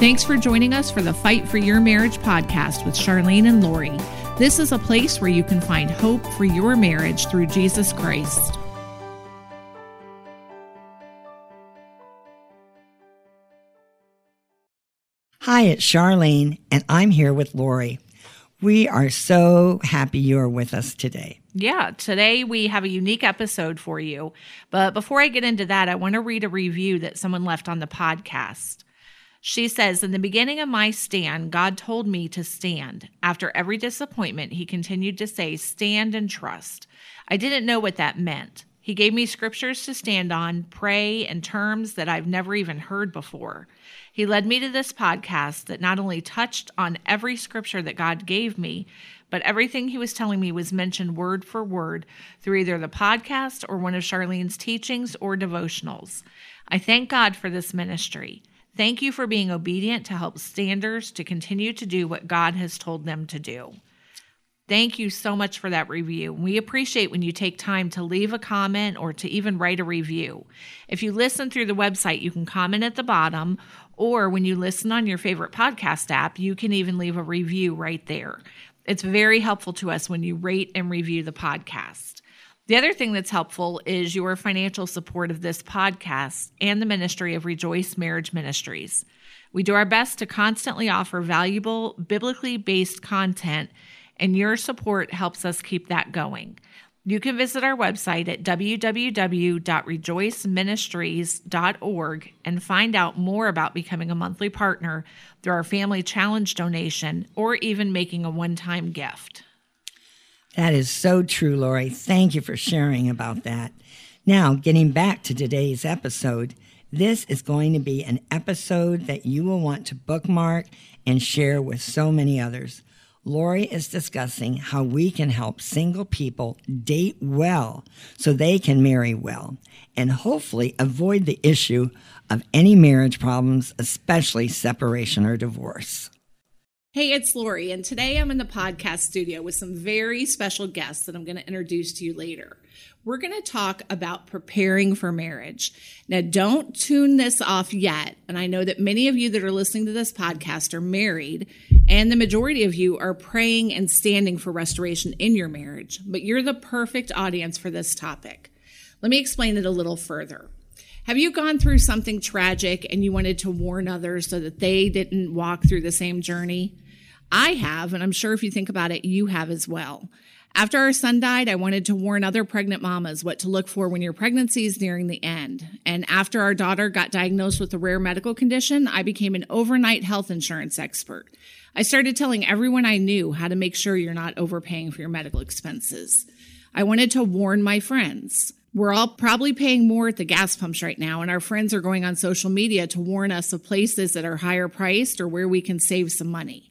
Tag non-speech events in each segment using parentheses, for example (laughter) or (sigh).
Thanks for joining us for the Fight for Your Marriage podcast with Charlene and Lori. This is a place where you can find hope for your marriage through Jesus Christ. Hi, it's Charlene, and I'm here with Lori. We are so happy you're with us today. Yeah, today we have a unique episode for you. But before I get into that, I want to read a review that someone left on the podcast. She says, In the beginning of my stand, God told me to stand. After every disappointment, He continued to say, Stand and trust. I didn't know what that meant. He gave me scriptures to stand on, pray in terms that I've never even heard before. He led me to this podcast that not only touched on every scripture that God gave me, but everything he was telling me was mentioned word for word through either the podcast or one of Charlene's teachings or devotionals. I thank God for this ministry. Thank you for being obedient to help standers to continue to do what God has told them to do. Thank you so much for that review. We appreciate when you take time to leave a comment or to even write a review. If you listen through the website, you can comment at the bottom, or when you listen on your favorite podcast app, you can even leave a review right there. It's very helpful to us when you rate and review the podcast. The other thing that's helpful is your financial support of this podcast and the ministry of Rejoice Marriage Ministries. We do our best to constantly offer valuable, biblically based content, and your support helps us keep that going. You can visit our website at www.rejoiceministries.org and find out more about becoming a monthly partner through our Family Challenge donation or even making a one time gift. That is so true, Lori. Thank you for sharing about that. Now, getting back to today's episode, this is going to be an episode that you will want to bookmark and share with so many others. Lori is discussing how we can help single people date well so they can marry well and hopefully avoid the issue of any marriage problems, especially separation or divorce. Hey, it's Lori, and today I'm in the podcast studio with some very special guests that I'm going to introduce to you later. We're going to talk about preparing for marriage. Now, don't tune this off yet. And I know that many of you that are listening to this podcast are married, and the majority of you are praying and standing for restoration in your marriage, but you're the perfect audience for this topic. Let me explain it a little further. Have you gone through something tragic and you wanted to warn others so that they didn't walk through the same journey? I have, and I'm sure if you think about it, you have as well. After our son died, I wanted to warn other pregnant mamas what to look for when your pregnancy is nearing the end. And after our daughter got diagnosed with a rare medical condition, I became an overnight health insurance expert. I started telling everyone I knew how to make sure you're not overpaying for your medical expenses. I wanted to warn my friends. We're all probably paying more at the gas pumps right now, and our friends are going on social media to warn us of places that are higher priced or where we can save some money.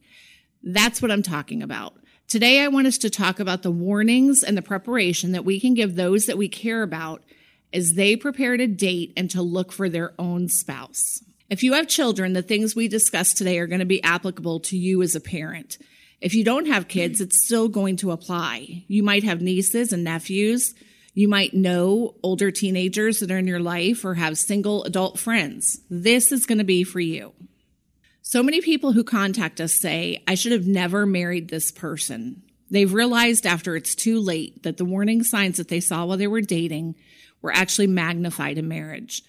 That's what I'm talking about. Today, I want us to talk about the warnings and the preparation that we can give those that we care about as they prepare to date and to look for their own spouse. If you have children, the things we discuss today are going to be applicable to you as a parent. If you don't have kids, it's still going to apply. You might have nieces and nephews. You might know older teenagers that are in your life or have single adult friends. This is going to be for you. So many people who contact us say, I should have never married this person. They've realized after it's too late that the warning signs that they saw while they were dating were actually magnified in marriage.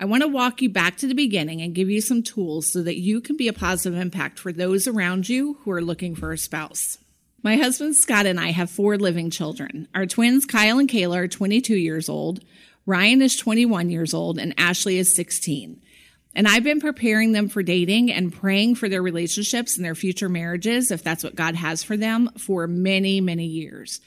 I want to walk you back to the beginning and give you some tools so that you can be a positive impact for those around you who are looking for a spouse. My husband Scott and I have four living children. Our twins, Kyle and Kayla, are 22 years old. Ryan is 21 years old, and Ashley is 16. And I've been preparing them for dating and praying for their relationships and their future marriages, if that's what God has for them, for many, many years.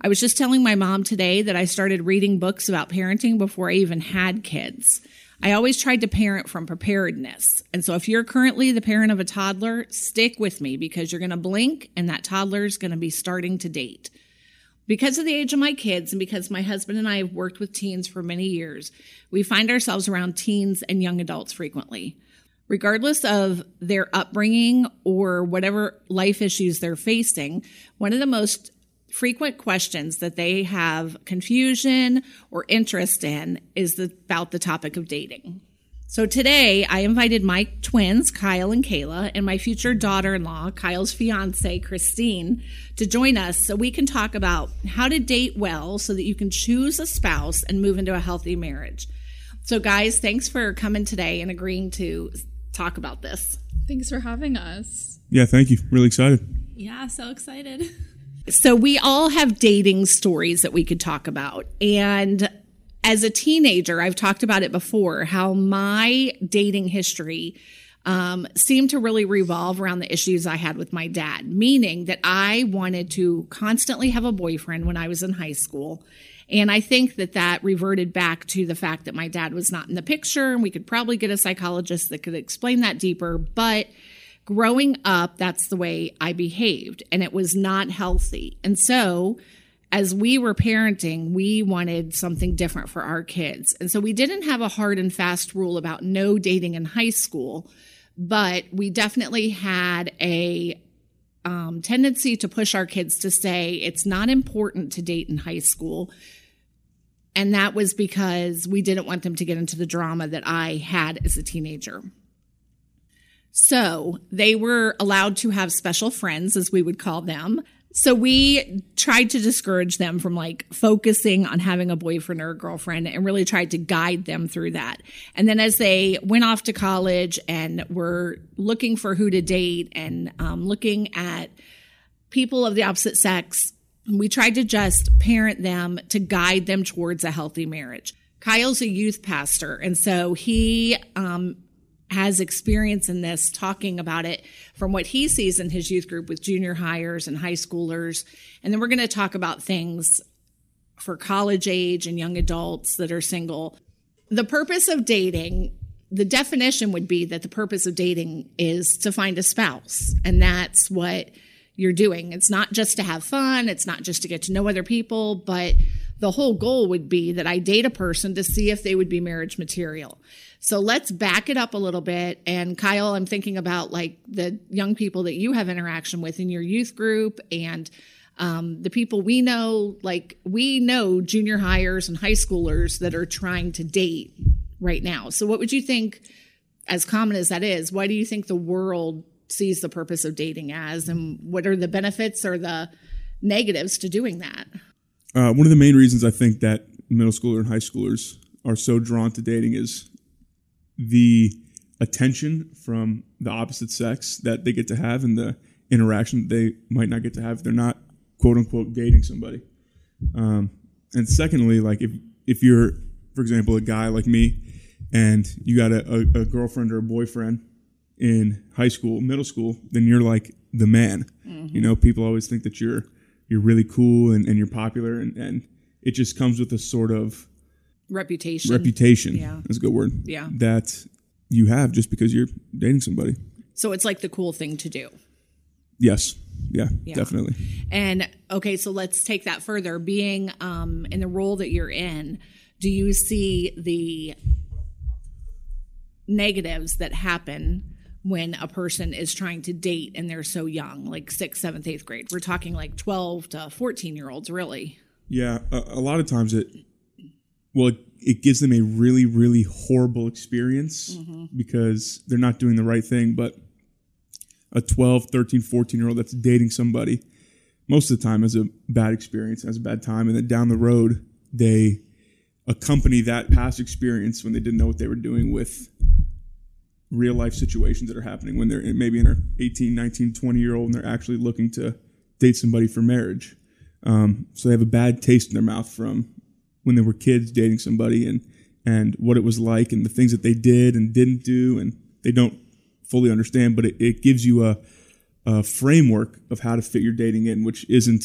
I was just telling my mom today that I started reading books about parenting before I even had kids. I always tried to parent from preparedness. And so if you're currently the parent of a toddler, stick with me because you're going to blink and that toddler is going to be starting to date. Because of the age of my kids and because my husband and I have worked with teens for many years, we find ourselves around teens and young adults frequently. Regardless of their upbringing or whatever life issues they're facing, one of the most frequent questions that they have confusion or interest in is the, about the topic of dating. So today I invited my twins, Kyle and Kayla, and my future daughter in law, Kyle's fiance, Christine, to join us so we can talk about how to date well so that you can choose a spouse and move into a healthy marriage. So, guys, thanks for coming today and agreeing to talk about this. Thanks for having us. Yeah, thank you. Really excited. Yeah, so excited. (laughs) So, we all have dating stories that we could talk about. And as a teenager, I've talked about it before how my dating history um, seemed to really revolve around the issues I had with my dad, meaning that I wanted to constantly have a boyfriend when I was in high school. And I think that that reverted back to the fact that my dad was not in the picture, and we could probably get a psychologist that could explain that deeper. But growing up, that's the way I behaved, and it was not healthy. And so, as we were parenting, we wanted something different for our kids. And so we didn't have a hard and fast rule about no dating in high school, but we definitely had a um, tendency to push our kids to say it's not important to date in high school. And that was because we didn't want them to get into the drama that I had as a teenager. So they were allowed to have special friends, as we would call them. So we tried to discourage them from like focusing on having a boyfriend or a girlfriend and really tried to guide them through that. And then as they went off to college and were looking for who to date and um, looking at people of the opposite sex, we tried to just parent them to guide them towards a healthy marriage. Kyle's a youth pastor, and so he um, has experience in this, talking about it from what he sees in his youth group with junior hires and high schoolers. And then we're going to talk about things for college age and young adults that are single. The purpose of dating, the definition would be that the purpose of dating is to find a spouse. And that's what you're doing. It's not just to have fun, it's not just to get to know other people, but the whole goal would be that I date a person to see if they would be marriage material. So let's back it up a little bit. And Kyle, I'm thinking about like the young people that you have interaction with in your youth group and um, the people we know, like we know junior hires and high schoolers that are trying to date right now. So what would you think, as common as that is, why do you think the world sees the purpose of dating as, and what are the benefits or the negatives to doing that? Uh, one of the main reasons I think that middle schooler and high schoolers are so drawn to dating is the attention from the opposite sex that they get to have and the interaction they might not get to have if they're not quote unquote dating somebody. Um, and secondly, like if if you're, for example, a guy like me, and you got a, a, a girlfriend or a boyfriend in high school, middle school, then you're like the man. Mm-hmm. You know, people always think that you're you're really cool and, and you're popular, and, and it just comes with a sort of reputation. Reputation. Yeah. That's a good word. Yeah. That you have just because you're dating somebody. So it's like the cool thing to do. Yes. Yeah, yeah. definitely. And okay, so let's take that further. Being um, in the role that you're in, do you see the negatives that happen when a person is trying to date and they're so young, like sixth, seventh, eighth grade? We're talking like 12 to 14 year olds, really. Yeah, a, a lot of times it well, it, it gives them a really, really horrible experience mm-hmm. because they're not doing the right thing. But a 12, 13, 14 year old that's dating somebody, most of the time has a bad experience, has a bad time. And then down the road, they accompany that past experience when they didn't know what they were doing with real life situations that are happening when they're maybe in their 18, 19, 20 year old and they're actually looking to date somebody for marriage. Um, so they have a bad taste in their mouth from when they were kids dating somebody and and what it was like and the things that they did and didn't do and they don't fully understand but it, it gives you a, a framework of how to fit your dating in which isn't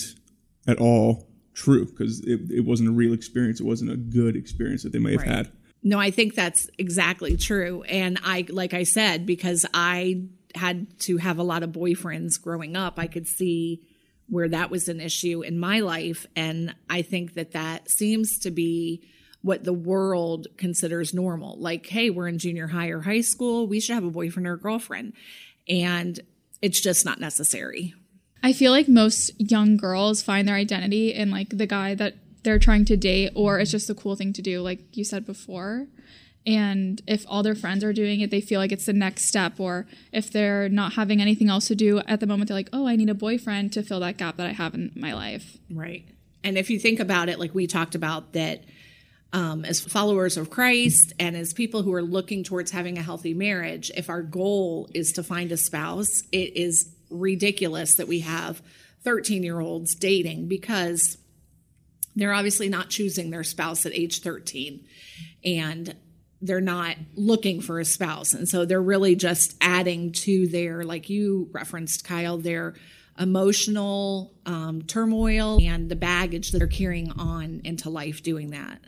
at all true because it, it wasn't a real experience. It wasn't a good experience that they may have right. had. No i think that's exactly true. And i like i said because i had to have a lot of boyfriends growing up i could see where that was an issue in my life. And I think that that seems to be what the world considers normal. Like, hey, we're in junior high or high school, we should have a boyfriend or a girlfriend. And it's just not necessary. I feel like most young girls find their identity in like the guy that they're trying to date, or it's just a cool thing to do, like you said before. And if all their friends are doing it, they feel like it's the next step. Or if they're not having anything else to do at the moment, they're like, oh, I need a boyfriend to fill that gap that I have in my life. Right. And if you think about it, like we talked about, that um, as followers of Christ and as people who are looking towards having a healthy marriage, if our goal is to find a spouse, it is ridiculous that we have 13 year olds dating because they're obviously not choosing their spouse at age 13 and they're not looking for a spouse. And so they're really just adding to their, like you referenced, Kyle, their emotional um, turmoil and the baggage that they're carrying on into life doing that.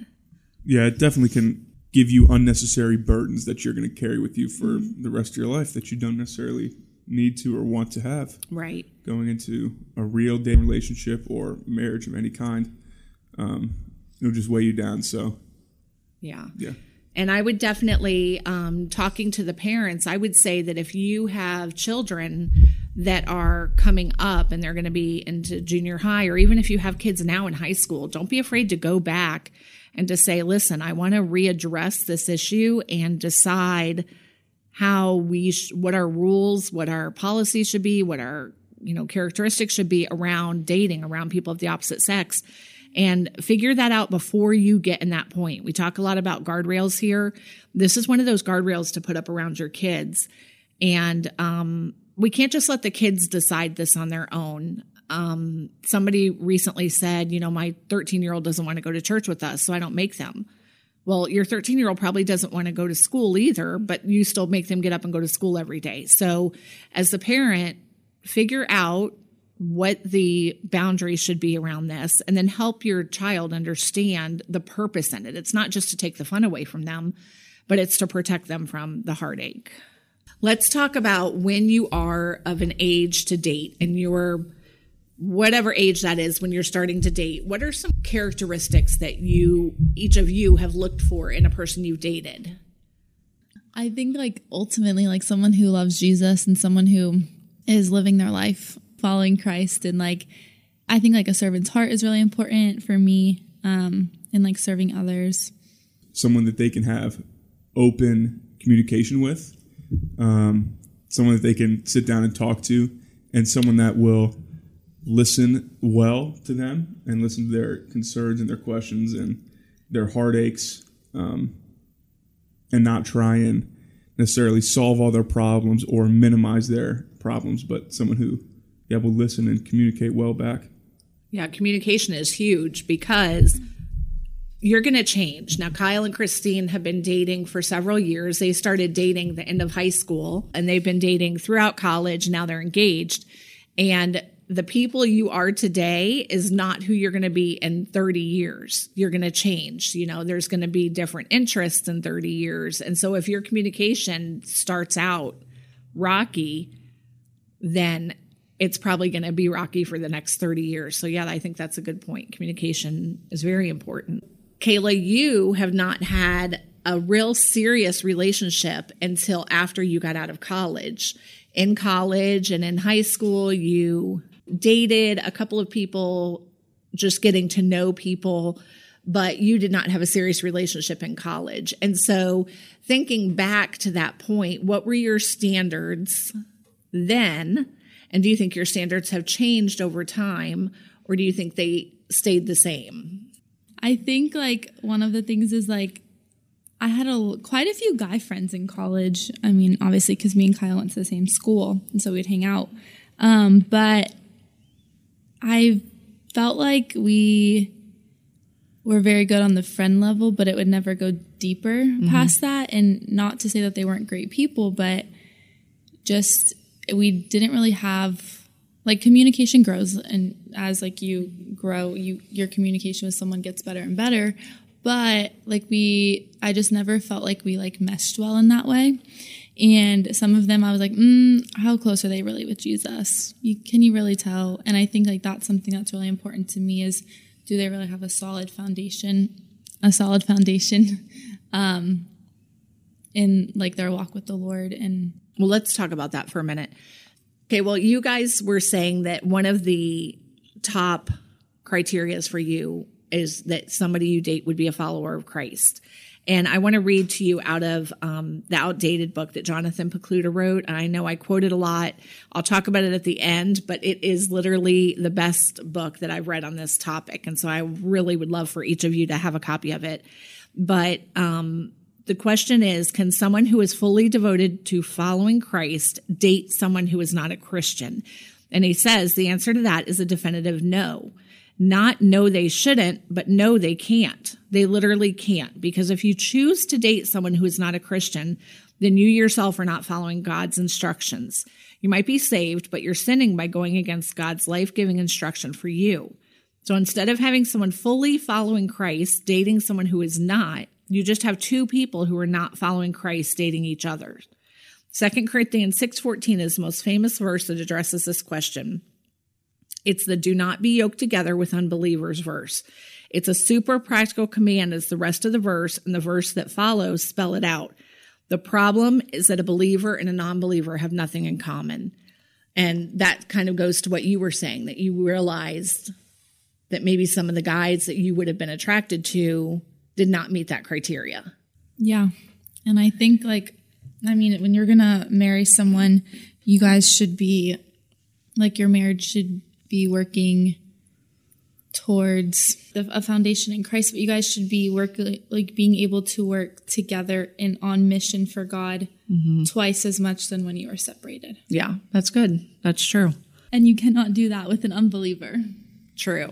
Yeah, it definitely can give you unnecessary burdens that you're going to carry with you for mm-hmm. the rest of your life that you don't necessarily need to or want to have. Right. Going into a real dating relationship or marriage of any kind, um, it'll just weigh you down. So, yeah. Yeah. And I would definitely, um, talking to the parents, I would say that if you have children that are coming up and they're going to be into junior high, or even if you have kids now in high school, don't be afraid to go back and to say, listen, I want to readdress this issue and decide how we, sh- what our rules, what our policies should be, what our, you know, characteristics should be around dating, around people of the opposite sex and figure that out before you get in that point. We talk a lot about guardrails here. This is one of those guardrails to put up around your kids. And um, we can't just let the kids decide this on their own. Um, somebody recently said, you know, my 13 year old doesn't want to go to church with us, so I don't make them. Well, your 13 year old probably doesn't want to go to school either, but you still make them get up and go to school every day. So, as the parent, figure out what the boundaries should be around this and then help your child understand the purpose in it. It's not just to take the fun away from them, but it's to protect them from the heartache. Let's talk about when you are of an age to date and you're whatever age that is when you're starting to date. What are some characteristics that you each of you have looked for in a person you've dated? I think like ultimately like someone who loves Jesus and someone who is living their life following Christ and like I think like a servant's heart is really important for me um and like serving others. Someone that they can have open communication with, um, someone that they can sit down and talk to, and someone that will listen well to them and listen to their concerns and their questions and their heartaches, um, and not try and necessarily solve all their problems or minimize their problems, but someone who yeah, will listen and communicate well back. Yeah, communication is huge because you're going to change. Now, Kyle and Christine have been dating for several years. They started dating the end of high school and they've been dating throughout college. Now they're engaged. And the people you are today is not who you're going to be in 30 years. You're going to change. You know, there's going to be different interests in 30 years. And so if your communication starts out rocky, then it's probably going to be rocky for the next 30 years. So, yeah, I think that's a good point. Communication is very important. Kayla, you have not had a real serious relationship until after you got out of college. In college and in high school, you dated a couple of people, just getting to know people, but you did not have a serious relationship in college. And so, thinking back to that point, what were your standards then? And do you think your standards have changed over time or do you think they stayed the same? I think like one of the things is like I had a quite a few guy friends in college. I mean, obviously because me and Kyle went to the same school, and so we'd hang out. Um, but I felt like we were very good on the friend level, but it would never go deeper mm-hmm. past that. And not to say that they weren't great people, but just we didn't really have like communication grows and as like you grow you your communication with someone gets better and better. But like we i just never felt like we like meshed well in that way. And some of them i was like mm, how close are they really with jesus? You, can you really tell? And i think like that's something that's really important to me is do they really have a solid foundation a solid foundation (laughs) um in like their walk with the lord and well, let's talk about that for a minute. Okay, well, you guys were saying that one of the top criterias for you is that somebody you date would be a follower of Christ. And I want to read to you out of um, the outdated book that Jonathan Pokluda wrote. And I know I quote it a lot. I'll talk about it at the end, but it is literally the best book that I've read on this topic. And so I really would love for each of you to have a copy of it. But um, the question is Can someone who is fully devoted to following Christ date someone who is not a Christian? And he says the answer to that is a definitive no not no they shouldn't, but no they can't. They literally can't because if you choose to date someone who is not a Christian, then you yourself are not following God's instructions. You might be saved, but you're sinning by going against God's life-giving instruction for you. So instead of having someone fully following Christ dating someone who is not, you just have two people who are not following Christ dating each other. 2 Corinthians 6:14 is the most famous verse that addresses this question. It's the do not be yoked together with unbelievers verse. It's a super practical command as the rest of the verse and the verse that follows spell it out. The problem is that a believer and a non believer have nothing in common. And that kind of goes to what you were saying that you realized that maybe some of the guys that you would have been attracted to did not meet that criteria. Yeah. And I think, like, I mean, when you're going to marry someone, you guys should be, like, your marriage should be working towards a foundation in Christ, but you guys should be working like being able to work together and on mission for God mm-hmm. twice as much than when you are separated. Yeah, that's good. That's true. And you cannot do that with an unbeliever. True.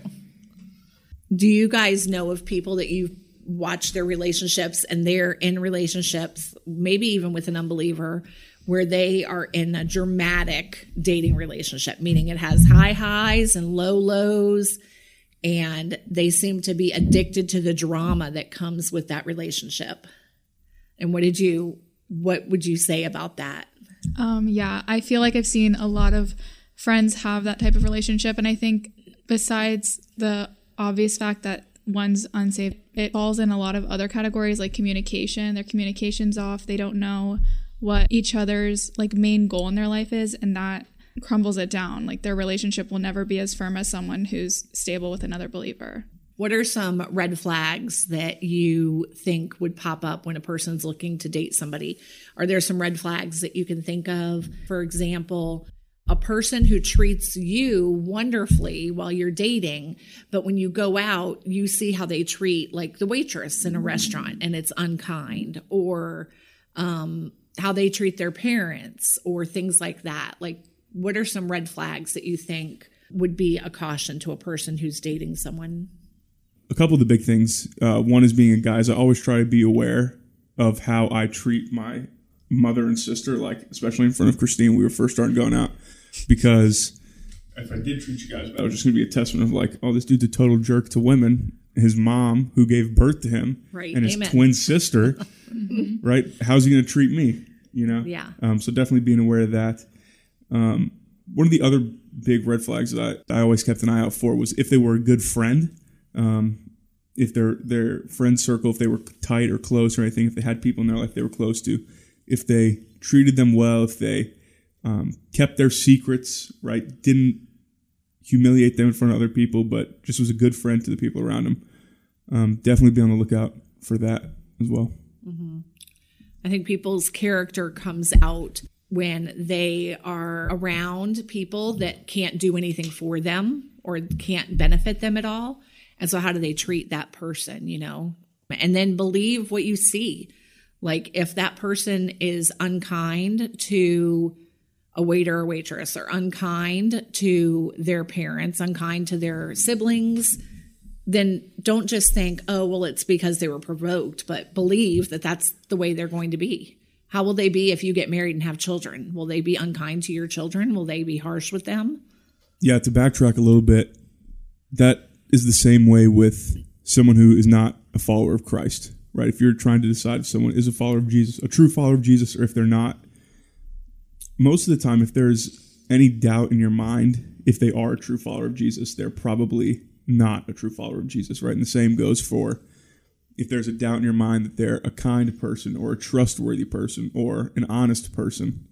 Do you guys know of people that you watch their relationships and they're in relationships, maybe even with an unbeliever, where they are in a dramatic dating relationship, meaning it has high highs and low lows. And they seem to be addicted to the drama that comes with that relationship. And what did you, what would you say about that? Um, yeah, I feel like I've seen a lot of friends have that type of relationship. And I think besides the obvious fact that one's unsafe, it falls in a lot of other categories like communication. Their communication's off. They don't know what each other's like main goal in their life is and that crumbles it down like their relationship will never be as firm as someone who's stable with another believer what are some red flags that you think would pop up when a person's looking to date somebody are there some red flags that you can think of for example a person who treats you wonderfully while you're dating, but when you go out, you see how they treat like the waitress in a restaurant and it's unkind, or um, how they treat their parents or things like that. Like, what are some red flags that you think would be a caution to a person who's dating someone? A couple of the big things. Uh, one is being a guy. Is I always try to be aware of how I treat my mother and sister, like especially in front of Christine. We were first starting going out because if I did treat you guys bad, it was just going to be a testament of like, oh, this dude's a total jerk to women. His mom, who gave birth to him, right. and his Amen. twin sister, (laughs) mm-hmm. right? How's he going to treat me? You know? Yeah. Um, so definitely being aware of that. Um, one of the other big red flags that I, I, always kept an eye out for was if they were a good friend, um, if their their friend circle, if they were tight or close or anything, if they had people in their life they were close to, if they treated them well, if they um, kept their secrets, right? Didn't humiliate them in front of other people, but just was a good friend to the people around them. Um, definitely be on the lookout for that as well. Mm-hmm. I think people's character comes out when they are around people that can't do anything for them or can't benefit them at all. And so, how do they treat that person, you know? And then believe what you see. Like, if that person is unkind to a waiter or waitress or unkind to their parents, unkind to their siblings, then don't just think, oh, well, it's because they were provoked, but believe that that's the way they're going to be. How will they be if you get married and have children? Will they be unkind to your children? Will they be harsh with them? Yeah, to backtrack a little bit, that is the same way with someone who is not a follower of Christ, right? If you're trying to decide if someone is a follower of Jesus, a true follower of Jesus, or if they're not, most of the time, if there's any doubt in your mind, if they are a true follower of Jesus, they're probably not a true follower of Jesus, right? And the same goes for if there's a doubt in your mind that they're a kind person or a trustworthy person or an honest person,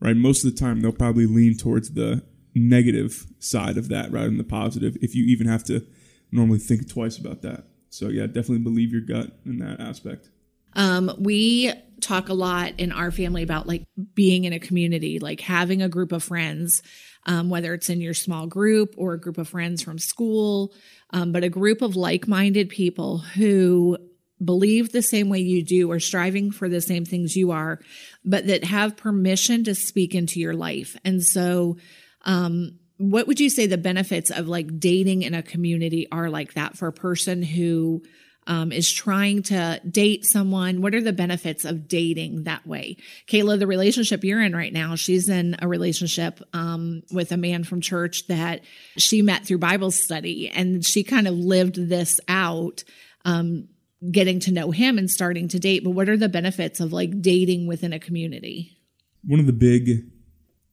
right? Most of the time, they'll probably lean towards the negative side of that rather than the positive, if you even have to normally think twice about that. So, yeah, definitely believe your gut in that aspect. Um, we talk a lot in our family about like being in a community, like having a group of friends, um, whether it's in your small group or a group of friends from school, um, but a group of like minded people who believe the same way you do or striving for the same things you are, but that have permission to speak into your life. And so, um, what would you say the benefits of like dating in a community are like that for a person who um, is trying to date someone? What are the benefits of dating that way? Kayla, the relationship you're in right now, she's in a relationship um, with a man from church that she met through Bible study, and she kind of lived this out. Um, getting to know him and starting to date but what are the benefits of like dating within a community one of the big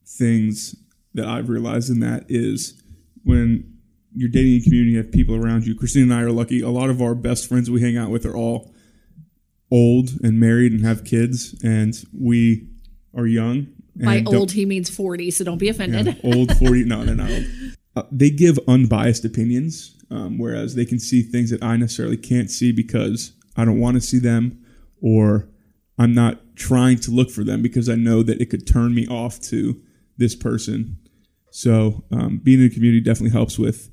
things that I've realized in that is when you're dating a community, you have people around you. Christine and I are lucky. A lot of our best friends we hang out with are all old and married and have kids, and we are young. by old he means 40 so don't be offended yeah, old 40 no they're not old uh, they give unbiased opinions um, whereas they can see things that i necessarily can't see because i don't want to see them or i'm not trying to look for them because i know that it could turn me off to this person so um, being in a community definitely helps with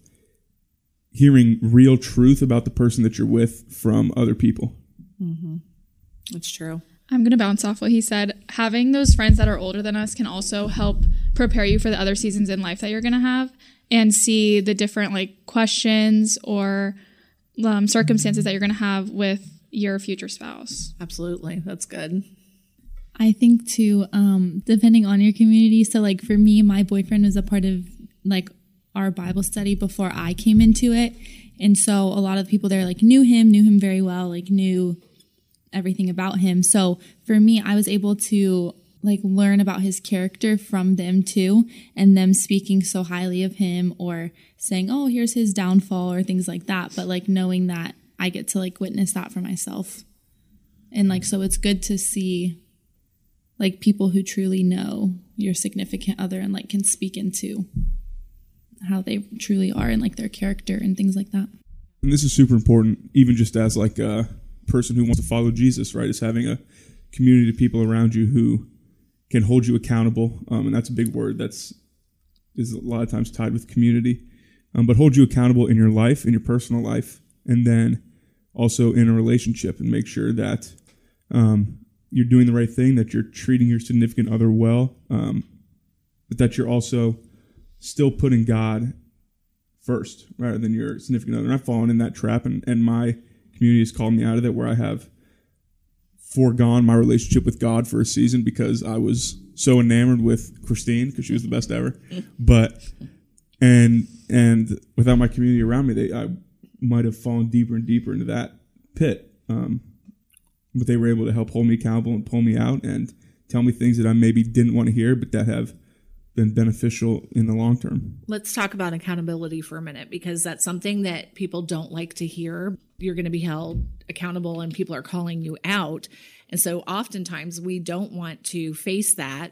hearing real truth about the person that you're with from other people. Mm-hmm. That's true. I'm going to bounce off what he said. Having those friends that are older than us can also help prepare you for the other seasons in life that you're going to have and see the different like questions or um, circumstances that you're going to have with your future spouse. Absolutely. That's good. I think too, um, depending on your community. So, like for me, my boyfriend was a part of like our Bible study before I came into it, and so a lot of people there like knew him, knew him very well, like knew everything about him. So for me, I was able to like learn about his character from them too, and them speaking so highly of him or saying, "Oh, here's his downfall" or things like that. But like knowing that I get to like witness that for myself, and like so it's good to see like people who truly know your significant other and like can speak into how they truly are and like their character and things like that. And this is super important, even just as like a person who wants to follow Jesus, right? Is having a community of people around you who can hold you accountable, um, and that's a big word. That's is a lot of times tied with community, um, but hold you accountable in your life, in your personal life, and then also in a relationship, and make sure that um, you're doing the right thing, that you're treating your significant other well, um, but that you're also still putting God first rather than your significant other. And I've fallen in that trap, and, and my community has called me out of it where I have foregone my relationship with God for a season because I was so enamored with Christine because she was the best ever. (laughs) But and and without my community around me, they I might have fallen deeper and deeper into that pit. Um, but they were able to help hold me accountable and pull me out and tell me things that I maybe didn't want to hear, but that have been beneficial in the long term. Let's talk about accountability for a minute because that's something that people don't like to hear. You're going to be held accountable and people are calling you out. And so oftentimes we don't want to face that.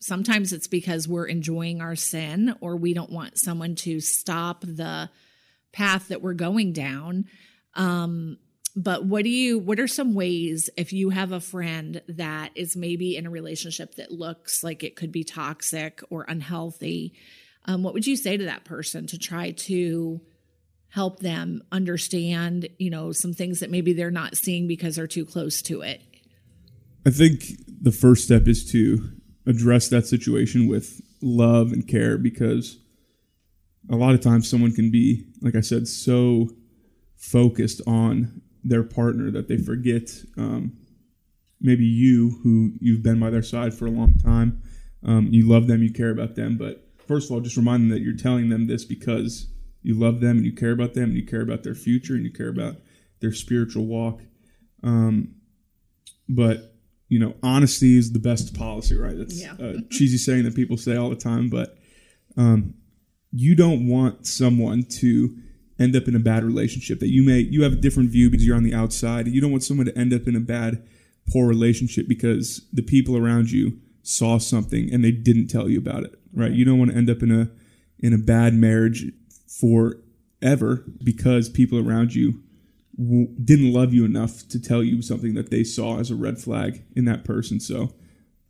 Sometimes it's because we're enjoying our sin or we don't want someone to stop the path that we're going down. Um, but what do you what are some ways if you have a friend that is maybe in a relationship that looks like it could be toxic or unhealthy um, what would you say to that person to try to help them understand you know some things that maybe they're not seeing because they're too close to it? I think the first step is to address that situation with love and care because a lot of times someone can be like i said so focused on their partner that they forget um, maybe you who you've been by their side for a long time. Um, you love them you care about them but first of all just remind them that you're telling them this because you love them and you care about them and you care about their future and you care about their spiritual walk. Um, but you know honesty is the best policy right? That's yeah. a cheesy saying that people say all the time but um, you don't want someone to end up in a bad relationship that you may you have a different view because you're on the outside you don't want someone to end up in a bad poor relationship because the people around you saw something and they didn't tell you about it right you don't want to end up in a in a bad marriage forever because people around you w- didn't love you enough to tell you something that they saw as a red flag in that person. So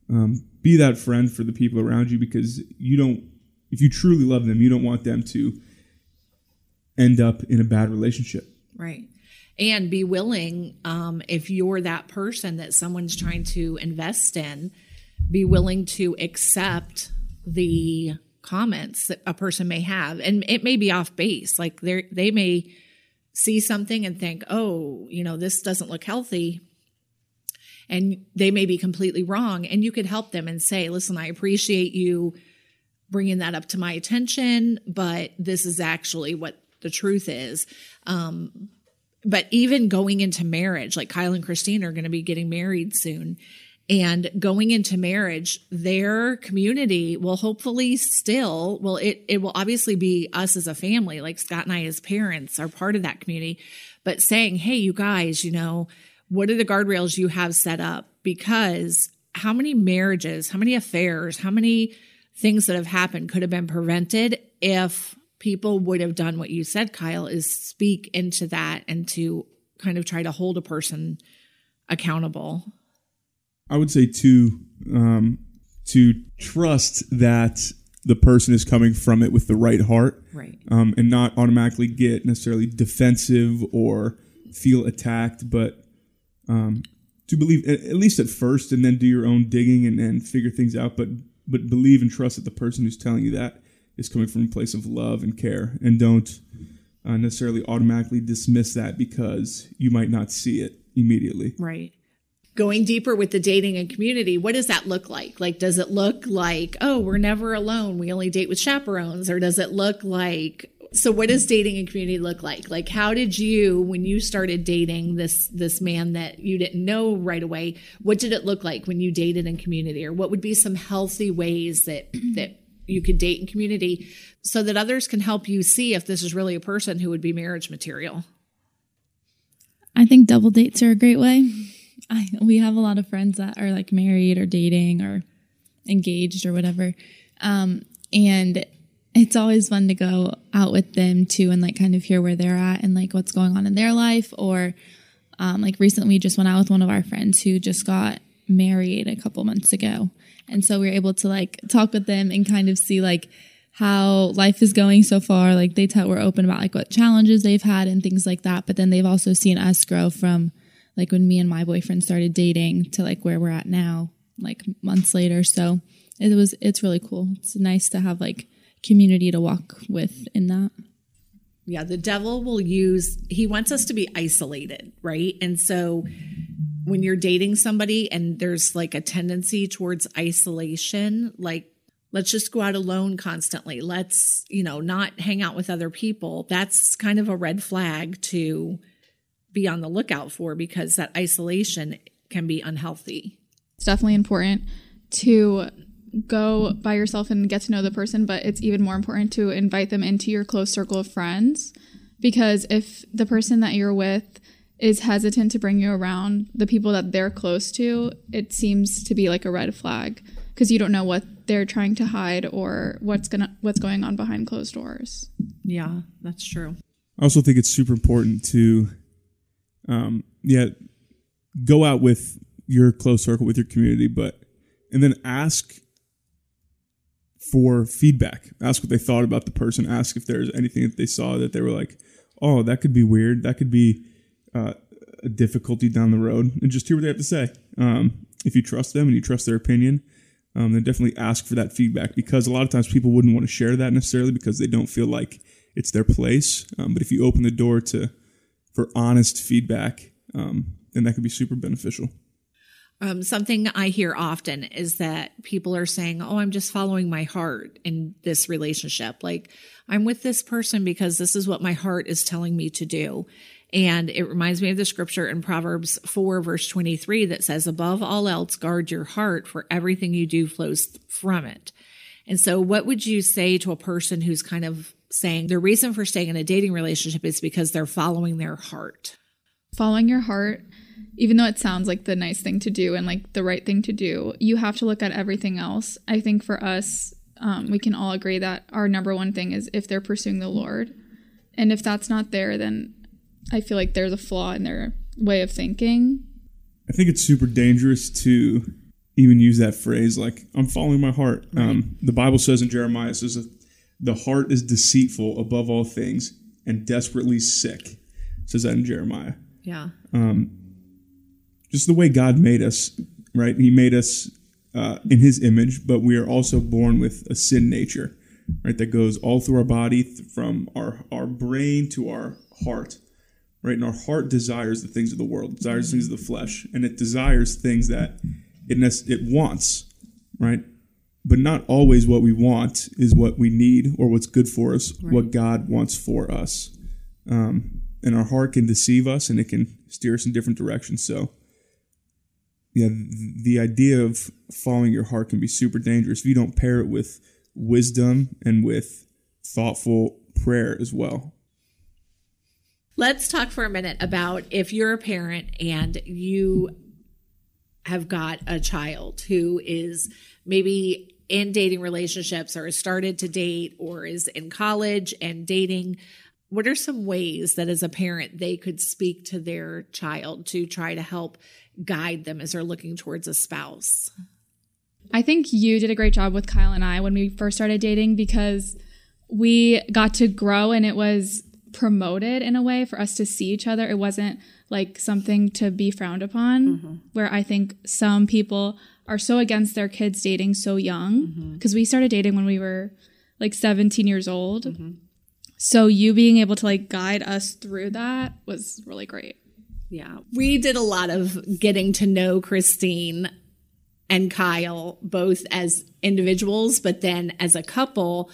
um, be that friend for the people around you because you don't, if you truly love them, you don't want them to end up in a bad relationship. Right. And be willing, um, if you're that person that someone's trying to invest in, be willing to accept the comments that a person may have. And it may be off base. Like they they may see something and think, oh, you know, this doesn't look healthy. And they may be completely wrong. And you could help them and say, listen, I appreciate you bringing that up to my attention, but this is actually what the truth is. Um, but even going into marriage, like Kyle and Christine are going to be getting married soon. And going into marriage, their community will hopefully still, well, it, it will obviously be us as a family, like Scott and I as parents are part of that community, but saying, hey, you guys, you know, what are the guardrails you have set up? Because how many marriages, how many affairs, how many things that have happened could have been prevented if people would have done what you said, Kyle, is speak into that and to kind of try to hold a person accountable. I would say to um, to trust that the person is coming from it with the right heart, Right. um, and not automatically get necessarily defensive or feel attacked, but um, to believe at, least at first, and then do your own digging and, and figure things out. But but believe and trust that the person who's telling you that is coming from a place of love and care, and don't uh, necessarily automatically dismiss that because you might not see it immediately. Right. Going deeper with the dating and community, what does that look like? Like, does it look like, oh, we're never alone, we only date with chaperones? Or does it look like, so what does dating and community look like? Like, how did you, when you started dating this, this man that you didn't know right away, what did it look like when you dated in community? Or what would be some healthy ways that, that you could date in community so that others can help you see if this is really a person who would be marriage material? I think double dates are a great way. I we have a lot of friends that are like married or dating or engaged or whatever. Um, and it's always fun to go out with them too and like kind of hear where they're at and like what's going on in their life or um, like recently we just went out with one of our friends who just got married a couple months ago and so we were able to like talk with them and kind of see like how life is going so far. Like they tell we're open about like what challenges they've had and things like that. But then they've also seen us grow from like when me and my boyfriend started dating to like where we're at now like months later. So it was it's really cool. It's nice to have like community to walk with in that. Yeah, the devil will use, he wants us to be isolated, right? And so when you're dating somebody and there's like a tendency towards isolation, like let's just go out alone constantly. Let's, you know, not hang out with other people. That's kind of a red flag to be on the lookout for because that isolation can be unhealthy. it's definitely important to go by yourself and get to know the person, but it's even more important to invite them into your close circle of friends because if the person that you're with is hesitant to bring you around the people that they're close to, it seems to be like a red flag because you don't know what they're trying to hide or what's going to what's going on behind closed doors. Yeah, that's true. I also think it's super important to, um, yeah, go out with your close circle, with your community, but and then ask for feedback. Ask what they thought about the person. Ask if there's anything that they saw that they were like, oh, that could be weird. That could be uh, a difficulty down the road, and just hear what they have to say. Um, if you trust them and you trust their opinion, um, then definitely ask for that feedback because a lot of times people wouldn't want to share that necessarily because they don't feel like it's their place. Um, but if you open the door to for honest feedback, um, then that could be super beneficial. Um, something I hear often is that people are saying, Oh, I'm just following my heart in this relationship. Like, I'm with this person because this is what my heart is telling me to do. And it reminds me of the scripture in Proverbs 4, verse 23 that says, Above all else, guard your heart, for everything you do flows from it. And so, what would you say to a person who's kind of saying the reason for staying in a dating relationship is because they're following their heart? following your heart, even though it sounds like the nice thing to do and like the right thing to do, you have to look at everything else. I think for us, um, we can all agree that our number one thing is if they're pursuing the Lord. And if that's not there, then I feel like there's a flaw in their way of thinking. I think it's super dangerous to even use that phrase like I'm following my heart. Um, the Bible says in Jeremiah it says that the heart is deceitful above all things and desperately sick. It says that in Jeremiah. Yeah. Just the way God made us, right? He made us uh, in His image, but we are also born with a sin nature, right? That goes all through our body, th- from our our brain to our heart, right? And our heart desires the things of the world, desires things of the flesh, and it desires things that it nec- it wants, right? But not always what we want is what we need or what's good for us. What God wants for us, um, and our heart can deceive us and it can steer us in different directions. So, yeah, the idea of following your heart can be super dangerous if you don't pair it with wisdom and with thoughtful prayer as well. Let's talk for a minute about if you're a parent and you have got a child who is maybe in dating relationships or has started to date or is in college and dating. What are some ways that as a parent they could speak to their child to try to help guide them as they're looking towards a spouse? I think you did a great job with Kyle and I when we first started dating because we got to grow and it was promoted in a way for us to see each other. It wasn't like something to be frowned upon, mm-hmm. where I think some people are so against their kids dating so young mm-hmm. because we started dating when we were like 17 years old. Mm-hmm. So you being able to like guide us through that was really great. Yeah. We did a lot of getting to know Christine and Kyle, both as individuals, but then as a couple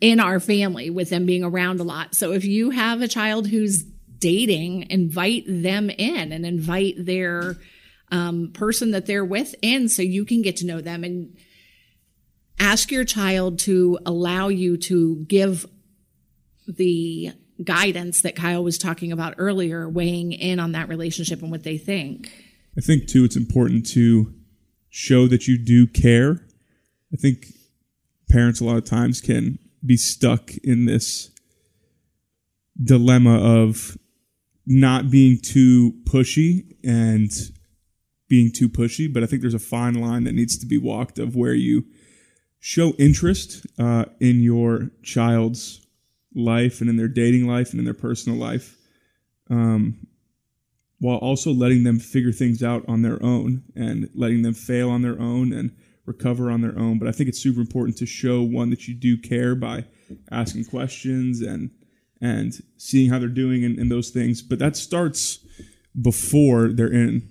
in our family with them being around a lot. So if you have a child who's dating, invite them in and invite their um, person that they're with in so you can get to know them and ask your child to allow you to give the guidance that Kyle was talking about earlier, weighing in on that relationship and what they think. I think too it's important to show that you do care. I think parents a lot of times can be stuck in this dilemma of not being too pushy and being too pushy, but I think there's a fine line that needs to be walked of where you show interest uh, in your child's life and in their dating life and in their personal life, um, while also letting them figure things out on their own and letting them fail on their own and recover on their own. But I think it's super important to show one that you do care by asking questions and and seeing how they're doing and, and those things. But that starts before they're in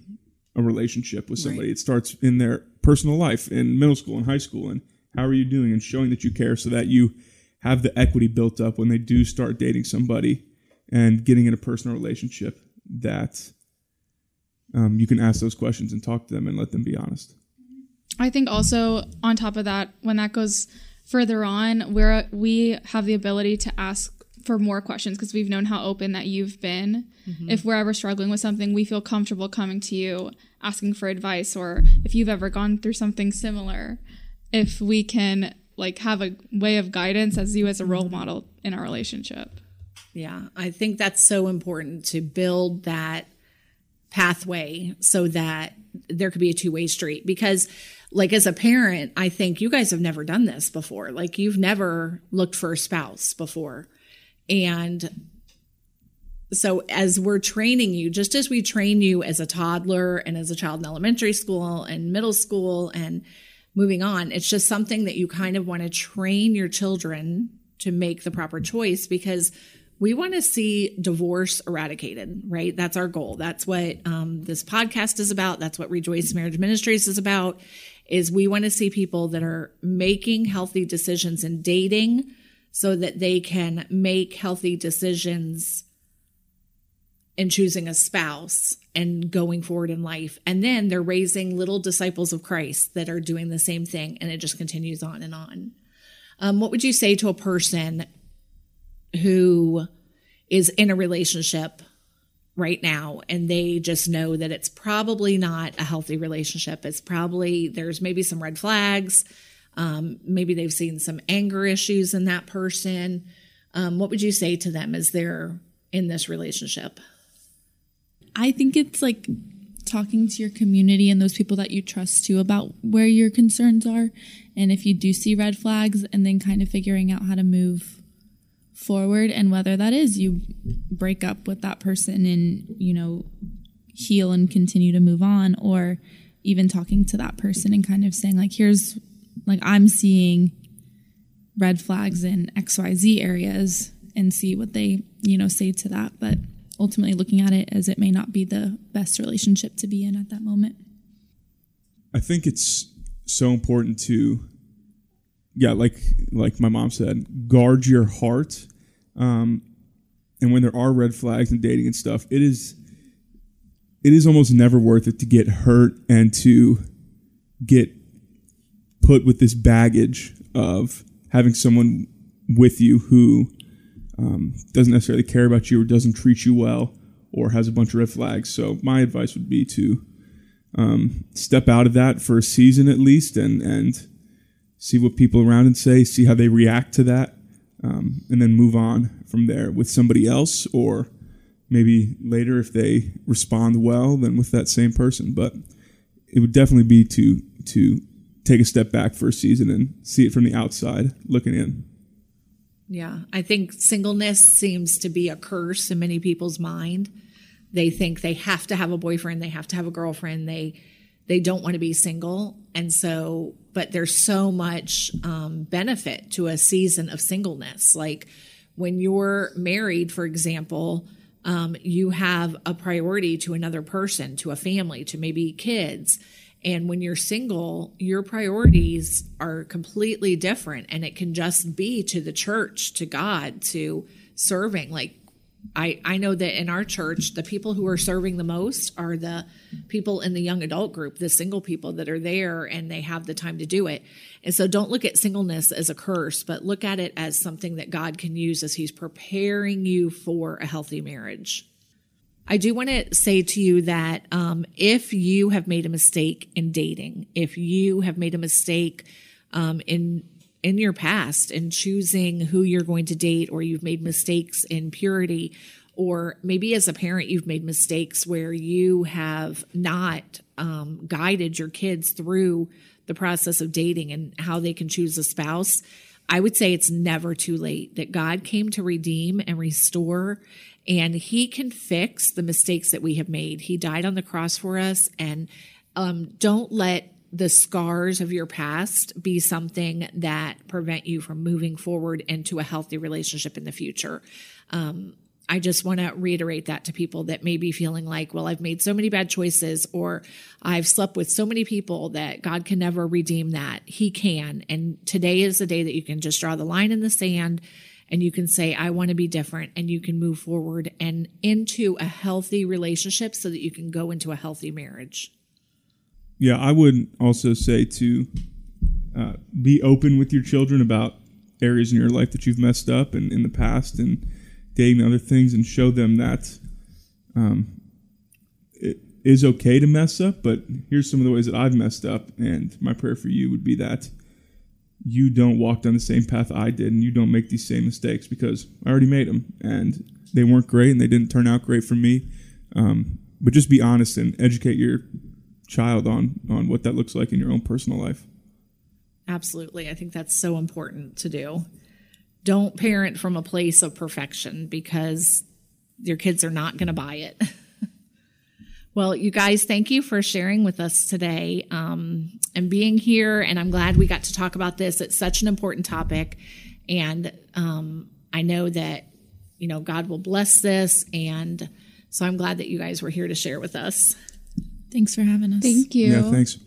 a relationship with somebody. It starts in their personal life, in middle school and high school, and how are you doing, and showing that you care, so that you have the equity built up when they do start dating somebody and getting in a personal relationship that um, you can ask those questions and talk to them and let them be honest. I think also on top of that, when that goes further on, where we have the ability to ask for more questions because we've known how open that you've been. Mm-hmm. If we're ever struggling with something, we feel comfortable coming to you asking for advice, or if you've ever gone through something similar, if we can like have a way of guidance as you as a role model in our relationship. Yeah, I think that's so important to build that pathway so that there could be a two-way street because like as a parent, I think you guys have never done this before. Like you've never looked for a spouse before. And so as we're training you, just as we train you as a toddler and as a child in elementary school and middle school and moving on, it's just something that you kind of want to train your children to make the proper choice because we want to see divorce eradicated, right? That's our goal. That's what um, this podcast is about. That's what Rejoice Marriage Ministries is about. Is we want to see people that are making healthy decisions in dating, so that they can make healthy decisions in choosing a spouse and going forward in life. And then they're raising little disciples of Christ that are doing the same thing, and it just continues on and on. Um, what would you say to a person who is in a relationship right now and they just know that it's probably not a healthy relationship? It's probably, there's maybe some red flags. Um, maybe they've seen some anger issues in that person. Um, what would you say to them as they're in this relationship? I think it's like talking to your community and those people that you trust too about where your concerns are. And if you do see red flags, and then kind of figuring out how to move forward and whether that is you break up with that person and, you know, heal and continue to move on, or even talking to that person and kind of saying, like, here's like I'm seeing red flags in XYZ areas and see what they, you know, say to that. But ultimately looking at it as it may not be the best relationship to be in at that moment. I think it's so important to, yeah, like like my mom said, guard your heart. Um, and when there are red flags in dating and stuff, it is it is almost never worth it to get hurt and to get put with this baggage of having someone with you who um, doesn't necessarily care about you or doesn't treat you well or has a bunch of red flags. So my advice would be to um, step out of that for a season at least and and see what people around and say, see how they react to that, um, and then move on from there with somebody else or maybe later if they respond well then with that same person. But it would definitely be to to take a step back for a season and see it from the outside looking in. Yeah, I think singleness seems to be a curse in many people's mind. They think they have to have a boyfriend, they have to have a girlfriend, they they don't want to be single, and so but there's so much um, benefit to a season of singleness. Like when you're married, for example, um, you have a priority to another person, to a family, to maybe kids and when you're single, your priorities are completely different. And it can just be to the church, to God, to serving. Like, I, I know that in our church, the people who are serving the most are the people in the young adult group, the single people that are there and they have the time to do it. And so don't look at singleness as a curse, but look at it as something that God can use as He's preparing you for a healthy marriage. I do want to say to you that um, if you have made a mistake in dating, if you have made a mistake um, in in your past and choosing who you're going to date, or you've made mistakes in purity, or maybe as a parent you've made mistakes where you have not um, guided your kids through the process of dating and how they can choose a spouse. I would say it's never too late that God came to redeem and restore and he can fix the mistakes that we have made. He died on the cross for us and um, don't let the scars of your past be something that prevent you from moving forward into a healthy relationship in the future. Um, I just want to reiterate that to people that may be feeling like, well, I've made so many bad choices or I've slept with so many people that God can never redeem that. He can. And today is the day that you can just draw the line in the sand and you can say, I want to be different, and you can move forward and into a healthy relationship so that you can go into a healthy marriage. Yeah, I would also say to uh, be open with your children about areas in your life that you've messed up and in the past and dating other things and show them that um, it is okay to mess up, but here's some of the ways that I've messed up. And my prayer for you would be that you don't walk down the same path I did and you don't make these same mistakes because I already made them and they weren't great and they didn't turn out great for me. Um, but just be honest and educate your child on on what that looks like in your own personal life. Absolutely. I think that's so important to do. Don't parent from a place of perfection because your kids are not going to buy it. (laughs) Well, you guys, thank you for sharing with us today um, and being here. And I'm glad we got to talk about this. It's such an important topic. And um, I know that, you know, God will bless this. And so I'm glad that you guys were here to share with us. Thanks for having us. Thank you. Yeah, thanks.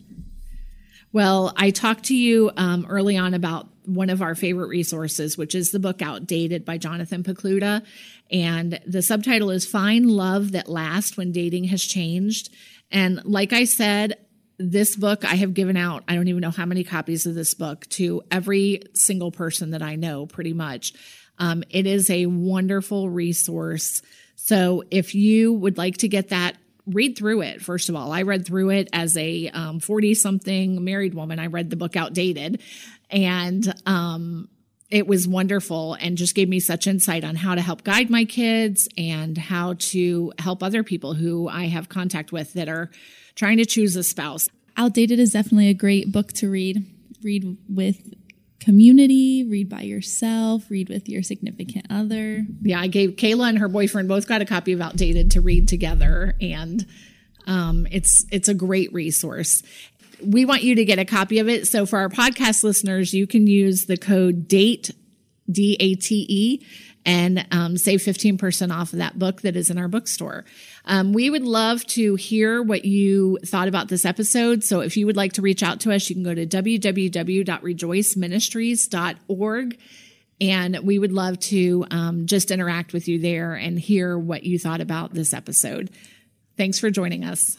Well, I talked to you um, early on about one of our favorite resources, which is the book Outdated by Jonathan Pokluda. And the subtitle is Find Love That Lasts When Dating Has Changed. And like I said, this book I have given out, I don't even know how many copies of this book to every single person that I know, pretty much. Um, it is a wonderful resource. So if you would like to get that, read through it. First of all, I read through it as a 40 um, something married woman. I read the book Outdated. And um, it was wonderful and just gave me such insight on how to help guide my kids and how to help other people who I have contact with that are trying to choose a spouse. Outdated is definitely a great book to read. Read with community, read by yourself, read with your significant other. Yeah, I gave Kayla and her boyfriend both got a copy of Outdated to read together, and um, it's it's a great resource. We want you to get a copy of it. So for our podcast listeners, you can use the code DATE D A T E and um, save 15% off of that book that is in our bookstore. Um, we would love to hear what you thought about this episode. So if you would like to reach out to us, you can go to www.rejoiceministries.org. And we would love to um, just interact with you there and hear what you thought about this episode. Thanks for joining us.